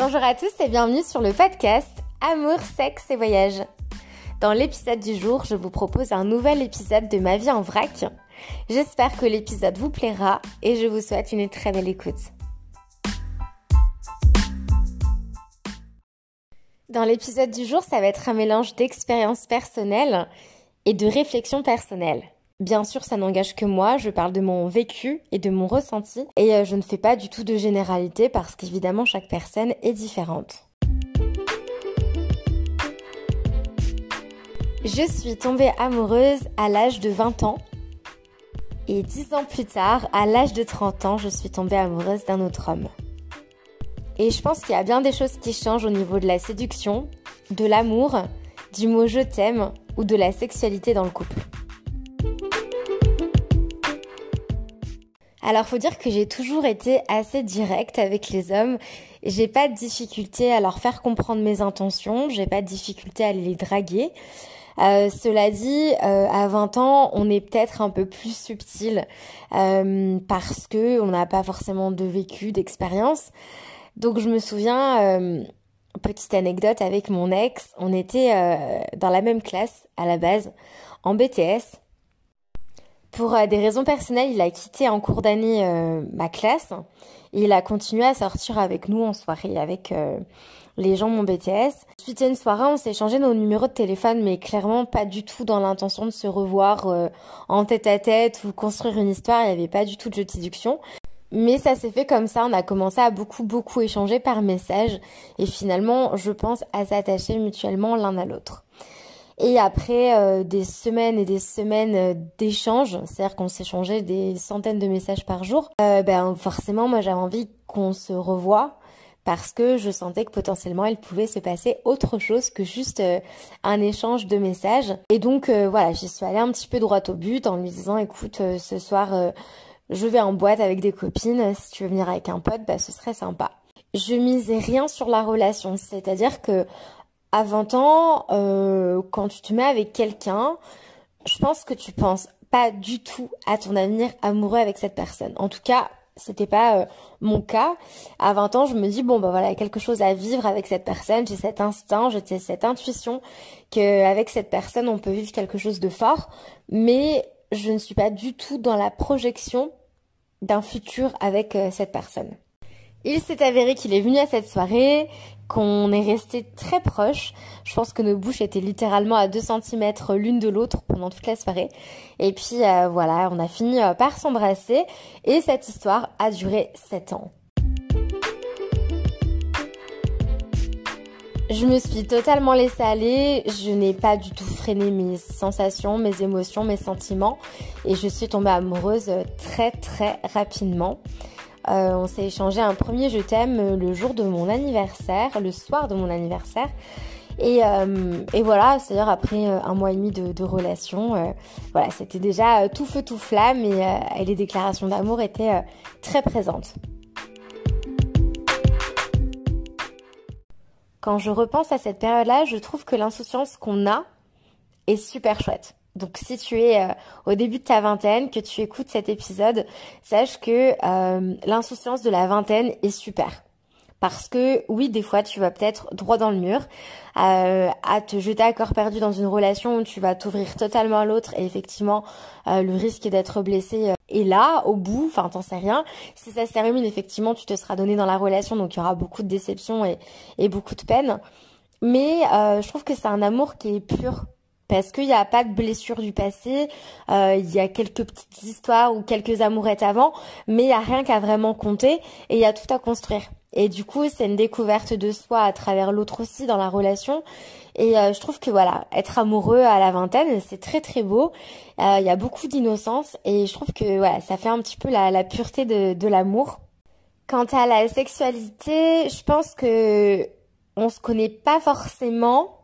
Bonjour à tous et bienvenue sur le podcast Amour, sexe et voyage. Dans l'épisode du jour, je vous propose un nouvel épisode de ma vie en vrac. J'espère que l'épisode vous plaira et je vous souhaite une très belle écoute. Dans l'épisode du jour, ça va être un mélange d'expériences personnelles et de réflexions personnelles. Bien sûr, ça n'engage que moi, je parle de mon vécu et de mon ressenti, et euh, je ne fais pas du tout de généralité parce qu'évidemment chaque personne est différente. Je suis tombée amoureuse à l'âge de 20 ans, et 10 ans plus tard, à l'âge de 30 ans, je suis tombée amoureuse d'un autre homme. Et je pense qu'il y a bien des choses qui changent au niveau de la séduction, de l'amour, du mot je t'aime ou de la sexualité dans le couple. Alors faut dire que j'ai toujours été assez directe avec les hommes. J'ai pas de difficulté à leur faire comprendre mes intentions, j'ai pas de difficulté à les draguer. Euh, cela dit, euh, à 20 ans, on est peut-être un peu plus subtil euh, parce que on n'a pas forcément de vécu, d'expérience. Donc je me souviens, petite anecdote avec mon ex, on était dans la même classe à la base en BTS. Pour euh, des raisons personnelles, il a quitté en cours d'année euh, ma classe il a continué à sortir avec nous en soirée, avec euh, les gens de mon BTS. Suite à une soirée, on s'est échangé nos numéros de téléphone, mais clairement pas du tout dans l'intention de se revoir en tête à tête ou construire une histoire. Il n'y avait pas du tout de jeu de séduction. Mais ça s'est fait comme ça, on a commencé à beaucoup beaucoup échanger par message et finalement, je pense, à s'attacher mutuellement l'un à l'autre. Et après euh, des semaines et des semaines euh, d'échanges, c'est-à-dire qu'on s'échangeait des centaines de messages par jour, euh, ben forcément moi j'avais envie qu'on se revoie parce que je sentais que potentiellement il pouvait se passer autre chose que juste un échange de messages. Et donc voilà, j'y suis allée un petit peu droit au but en lui disant écoute ce soir je vais en boîte avec des copines, si tu veux venir avec un pote, bah ce serait sympa. Je misais rien sur la relation, c'est-à-dire que à 20 ans, euh, quand tu te mets avec quelqu'un, je pense que tu penses pas du tout à ton avenir amoureux avec cette personne. En tout cas, c'était pas euh, mon cas. À 20 ans, je me dis bon bah voilà, quelque chose à vivre avec cette personne, j'ai cet instinct, j'ai cette intuition que avec cette personne, on peut vivre quelque chose de fort, mais je ne suis pas du tout dans la projection d'un futur avec euh, cette personne. Il s'est avéré qu'il est venu à cette soirée, qu'on est resté très proches. Je pense que nos bouches étaient littéralement à 2 cm l'une de l'autre pendant toute la soirée. Et puis euh, voilà, on a fini euh, par s'embrasser et cette histoire a duré 7 ans. Je me suis totalement laissée aller, je n'ai pas du tout freiné mes sensations, mes émotions, mes sentiments et je suis tombée amoureuse très très rapidement. Euh, on s'est échangé un premier je t'aime euh, le jour de mon anniversaire, le soir de mon anniversaire. Et, euh, voilà, c'est-à-dire après un mois et demi de, relation, voilà, c'était déjà tout feu tout flamme et, les déclarations d'amour étaient très présentes. Quand je repense à cette période-là, je trouve que l'insouciance qu'on a est super chouette. Donc si tu es euh, au début de ta vingtaine, que tu écoutes cet épisode, sache que euh, l'insouciance de la vingtaine est super. Parce que oui, des fois, tu vas peut-être droit dans le mur, euh, à te jeter à corps perdu dans une relation où tu vas t'ouvrir totalement à l'autre et effectivement, le risque d'être blessé est là, au bout, enfin, t'en sais rien. Si ça se termine, effectivement, tu te seras donné dans la relation, donc il y aura beaucoup de déception et, et beaucoup de peine. Mais je trouve que c'est un amour qui est pur, parce qu'il n'y a pas de blessure du passé, euh, il y a quelques petites histoires ou quelques amourettes avant, mais il n'y a rien qu'à vraiment compter et il y a tout à construire. Et du coup, c'est une découverte de soi à travers l'autre aussi dans la relation. Et euh, je trouve que voilà, être amoureux à la vingtaine, c'est très très beau. Euh, il y a beaucoup d'innocence et je trouve que voilà, ça fait un petit peu la, la pureté de, de l'amour. Quant à la sexualité, je pense que on se connaît pas forcément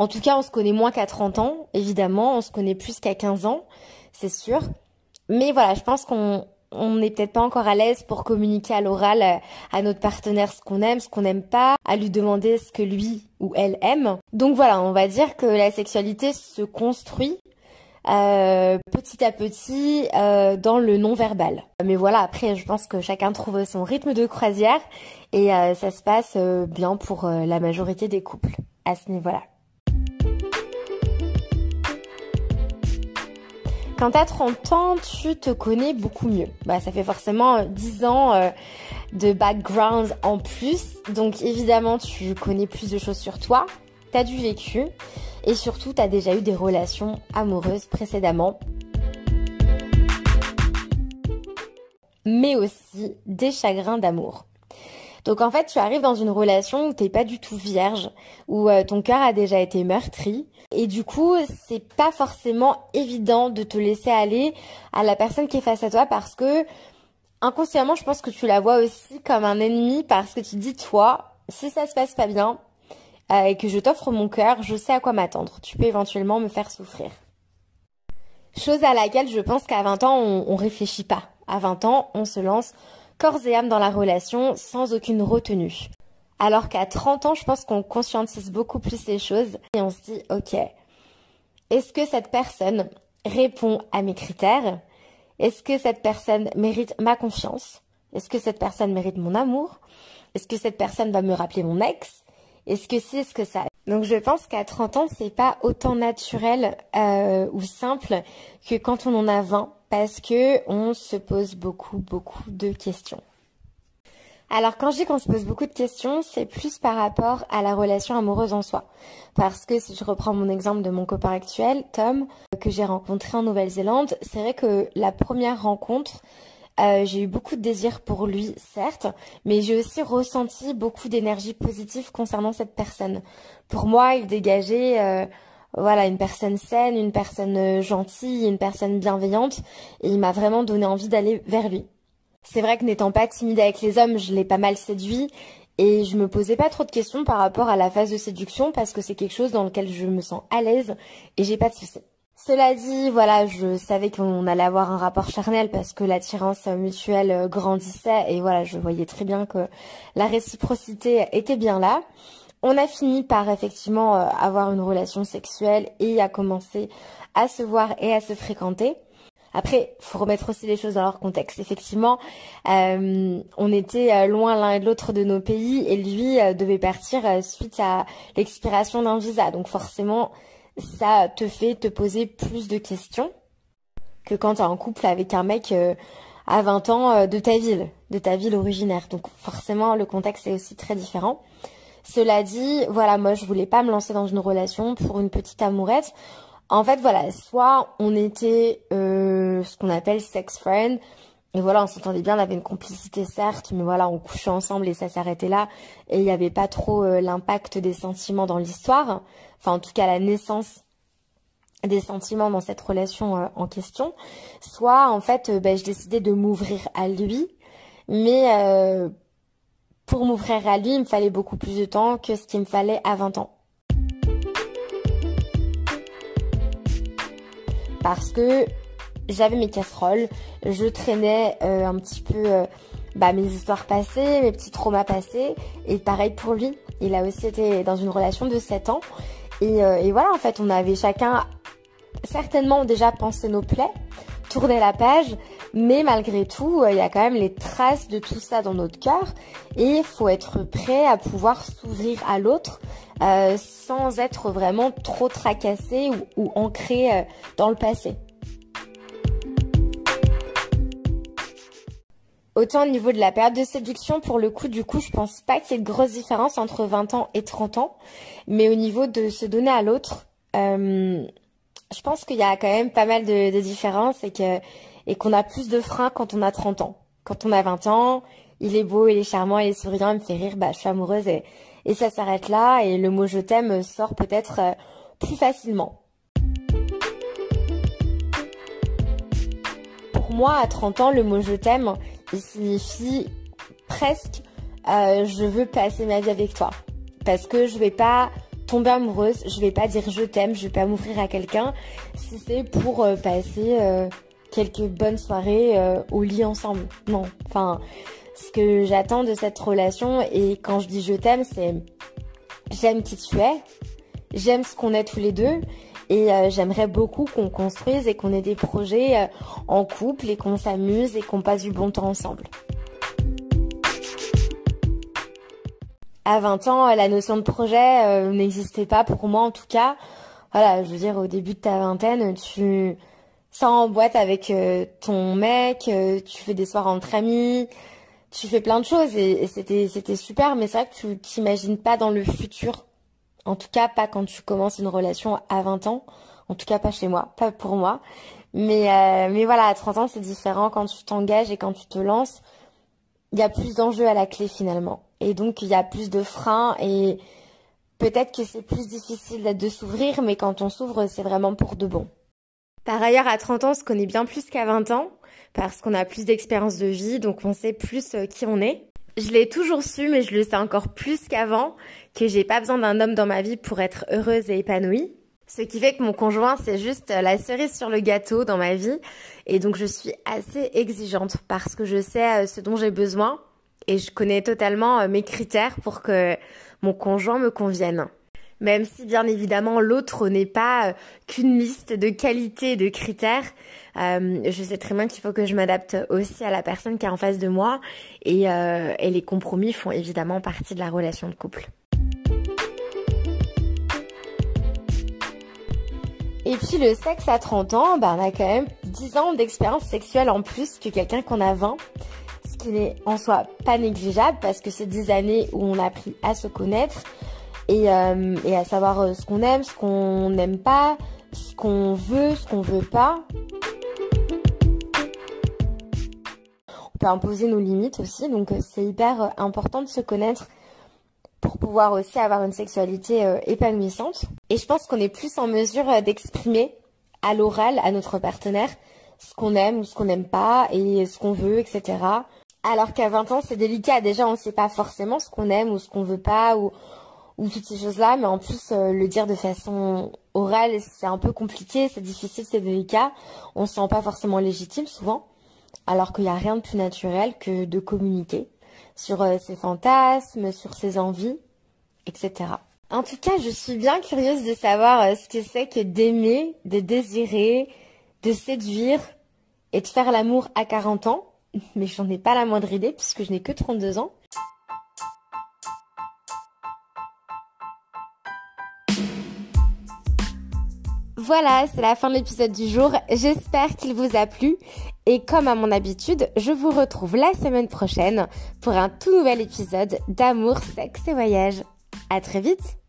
en tout cas, on se connaît moins qu'à 30 ans, évidemment, on se connaît plus qu'à 15 ans, c'est sûr. Mais voilà, je pense qu'on on n'est peut-être pas encore à l'aise pour communiquer à l'oral euh, à notre partenaire ce qu'on aime, ce qu'on n'aime pas, à lui demander ce que lui ou elle aime. Donc voilà, on va dire que la sexualité se construit euh, petit à petit euh, dans le non-verbal. Mais voilà, après, je pense que chacun trouve son rythme de croisière et ça se passe bien pour la majorité des couples à ce niveau-là. Quand t'as 30 ans, tu te connais beaucoup mieux. Bah, ça fait forcément 10 ans de background en plus. Donc évidemment, tu connais plus de choses sur toi. T'as du vécu. Et surtout, tu as déjà eu des relations amoureuses précédemment. Mais aussi des chagrins d'amour. Donc en fait, tu arrives dans une relation où t'es pas du tout vierge, où euh, ton cœur a déjà été meurtri, et du coup, c'est pas forcément évident de te laisser aller à la personne qui est face à toi parce que inconsciemment, je pense que tu la vois aussi comme un ennemi parce que tu dis toi, si ça se passe pas bien, euh, et que je t'offre mon cœur, je sais à quoi m'attendre. Tu peux éventuellement me faire souffrir. Chose à laquelle je pense qu'à 20 ans, on, on réfléchit pas. À 20 ans, on se lance corps et âme dans la relation sans aucune retenue. Alors qu'à 30 ans, je pense qu'on conscientise beaucoup plus les choses et on se dit, ok, est-ce que cette personne répond à mes critères? Est-ce que cette personne mérite ma confiance? Est-ce que cette personne mérite mon amour? Est-ce que cette personne va me rappeler mon ex? Est-ce que c'est ce que ça? Donc je pense qu'à 30 ans, c'est pas autant naturel euh, ou simple que quand on en a 20 parce que on se pose beaucoup beaucoup de questions. Alors quand je dis qu'on se pose beaucoup de questions, c'est plus par rapport à la relation amoureuse en soi. Parce que si je reprends mon exemple de mon copain actuel, Tom, que j'ai rencontré en Nouvelle-Zélande, c'est vrai que la première rencontre, euh, j'ai eu beaucoup de désir pour lui, certes, mais j'ai aussi ressenti beaucoup d'énergie positive concernant cette personne. Pour moi, il dégageait euh, voilà une personne saine, une personne euh, gentille, une personne bienveillante, et il m'a vraiment donné envie d'aller vers lui. C'est vrai que n'étant pas timide avec les hommes, je l'ai pas mal séduit et je me posais pas trop de questions par rapport à la phase de séduction parce que c'est quelque chose dans lequel je me sens à l'aise et j'ai pas de soucis. Cela dit, voilà, je savais qu'on allait avoir un rapport charnel parce que l'attirance mutuelle grandissait et voilà, je voyais très bien que la réciprocité était bien là. On a fini par effectivement euh, avoir une relation sexuelle et à commencer à se voir et à se fréquenter. Après, faut remettre aussi les choses dans leur contexte. Effectivement, euh, on était euh, loin l'un et l'autre de nos pays et lui devait partir suite à l'expiration d'un visa. Donc forcément, ça te fait te poser plus de questions que quand tu es en couple avec un mec à 20 ans de ta ville, de ta ville originaire. Donc forcément, le contexte est aussi très différent. Cela dit, voilà, moi je voulais pas me lancer dans une relation pour une petite amourette. En fait, voilà, soit on était euh, ce qu'on appelle sex friend, et voilà, on s'entendait bien, on avait une complicité certes, mais voilà, on couchait ensemble et ça s'arrêtait là. Et il n'y avait pas trop l'impact des sentiments dans l'histoire enfin en tout cas la naissance des sentiments dans cette relation euh, en question, soit en fait euh, ben, je décidais de m'ouvrir à lui, mais euh, pour m'ouvrir à lui, il me fallait beaucoup plus de temps que ce qu'il me fallait à 20 ans. Parce que j'avais mes casseroles, je traînais un petit peu bah, mes histoires passées, mes petits traumas passés, et pareil pour lui. Il a aussi été dans une relation de 7 ans, euh, et, voilà, en fait, on avait chacun certainement déjà pensé nos plaies, tourné la page, mais malgré tout, euh, il y a quand même les traces de tout ça dans notre cœur et il faut être prêt à pouvoir s'ouvrir à l'autre euh, sans être vraiment trop tracassé ou, ancré dans le passé. Autant au niveau de la période de séduction, pour le coup, du coup, je pense pas qu'il y ait de grosses différences entre 20 ans et 30 ans. Mais au niveau de se donner à l'autre, euh, je pense qu'il y a quand même pas mal de, de différences et que et qu'on a plus de freins quand on a 30 ans. Quand on a 20 ans, il est beau, il est charmant, il est souriant, il me fait rire, bah je suis amoureuse et, ça s'arrête là et le mot je t'aime sort peut-être euh, plus facilement. Pour moi, à 30 ans, le mot je t'aime, il signifie presque euh, je veux passer ma vie avec toi. Parce que je vais pas tomber amoureuse, je vais pas dire je t'aime, je vais pas m'ouvrir à quelqu'un si c'est pour euh, passer quelques bonnes soirées au lit ensemble. Non, enfin, ce que j'attends de cette relation et quand je dis je t'aime, c'est j'aime qui tu es, j'aime ce qu'on est tous les deux Et euh, j'aimerais beaucoup qu'on construise et qu'on ait des projets euh, en couple et qu'on s'amuse et qu'on passe du bon temps ensemble. À 20 ans, la notion de projet euh, n'existait pas pour moi en tout cas. Voilà, je veux dire, au début de ta vingtaine, tu sors en boîte avec ton mec, tu fais des soirs entre amis, tu fais plein de choses et, c'était c'était super. Mais c'est vrai que tu t'imagines pas dans le futur en tout cas, pas quand tu commences une relation à 20 ans. En tout cas, pas chez moi, pas pour moi. Mais, euh, mais voilà, à 30 ans, c'est différent quand tu t'engages et quand tu te lances. Il y a plus d'enjeux à la clé finalement. Et donc, il y a plus de freins et peut-être que c'est plus difficile de s'ouvrir, mais quand on s'ouvre, c'est vraiment pour de bon. Par ailleurs, à 30 ans, on se connaît bien plus qu'à 20 ans parce qu'on a plus d'expérience de vie, donc on sait plus euh, qui on est. Je l'ai toujours su, mais je le sais encore plus qu'avant, que j'ai pas besoin d'un homme dans ma vie pour être heureuse et épanouie. Ce qui fait que mon conjoint, c'est juste la cerise sur le gâteau dans ma vie. Et donc, je suis assez exigeante parce que je sais euh, ce dont j'ai besoin et je connais totalement euh, mes critères pour que mon conjoint me convienne même si bien évidemment l'autre n'est pas euh, qu'une liste de qualités de critères. Euh, je sais très bien qu'il faut que je m'adapte aussi à la personne qui est en face de moi et, euh, les compromis font évidemment partie de la relation de couple. Et puis le sexe à 30 ans, bah, on a quand même 10 ans d'expérience sexuelle en plus que quelqu'un qu'on a 20. Ce qui n'est en soi pas négligeable parce que c'est 10 années où on a appris à se connaître, euh, et, à savoir euh, ce qu'on aime, ce qu'on n'aime pas, ce qu'on veut, ce qu'on veut pas. On peut imposer nos limites aussi, donc euh, c'est hyper important de se connaître pour pouvoir aussi avoir une sexualité épanouissante. Et je pense qu'on est plus en mesure d'exprimer à l'oral à notre partenaire ce qu'on aime ou ce qu'on n'aime pas et ce qu'on veut, etc. Alors qu'à 20 ans, c'est délicat. Déjà, on ne sait pas forcément ce qu'on aime ou ce qu'on veut pas, ou ou toutes ces choses-là, mais en plus euh, le dire de façon orale, c'est un peu compliqué, c'est difficile, c'est délicat. On se sent pas forcément légitime souvent, alors qu'il n'y a rien de plus naturel que de communiquer sur euh, ses fantasmes, sur ses envies, etc. En tout cas, je suis bien curieuse de savoir euh, ce que c'est que d'aimer, de désirer, de séduire et de faire l'amour à 40 ans. Mais j'en ai pas la moindre idée puisque je n'ai que 32 ans. Voilà, c'est la fin de l'épisode du jour. J'espère qu'il vous a plu. Et comme à mon habitude, je vous retrouve la semaine prochaine pour un tout nouvel épisode d'amour, sexe et voyage. À très vite!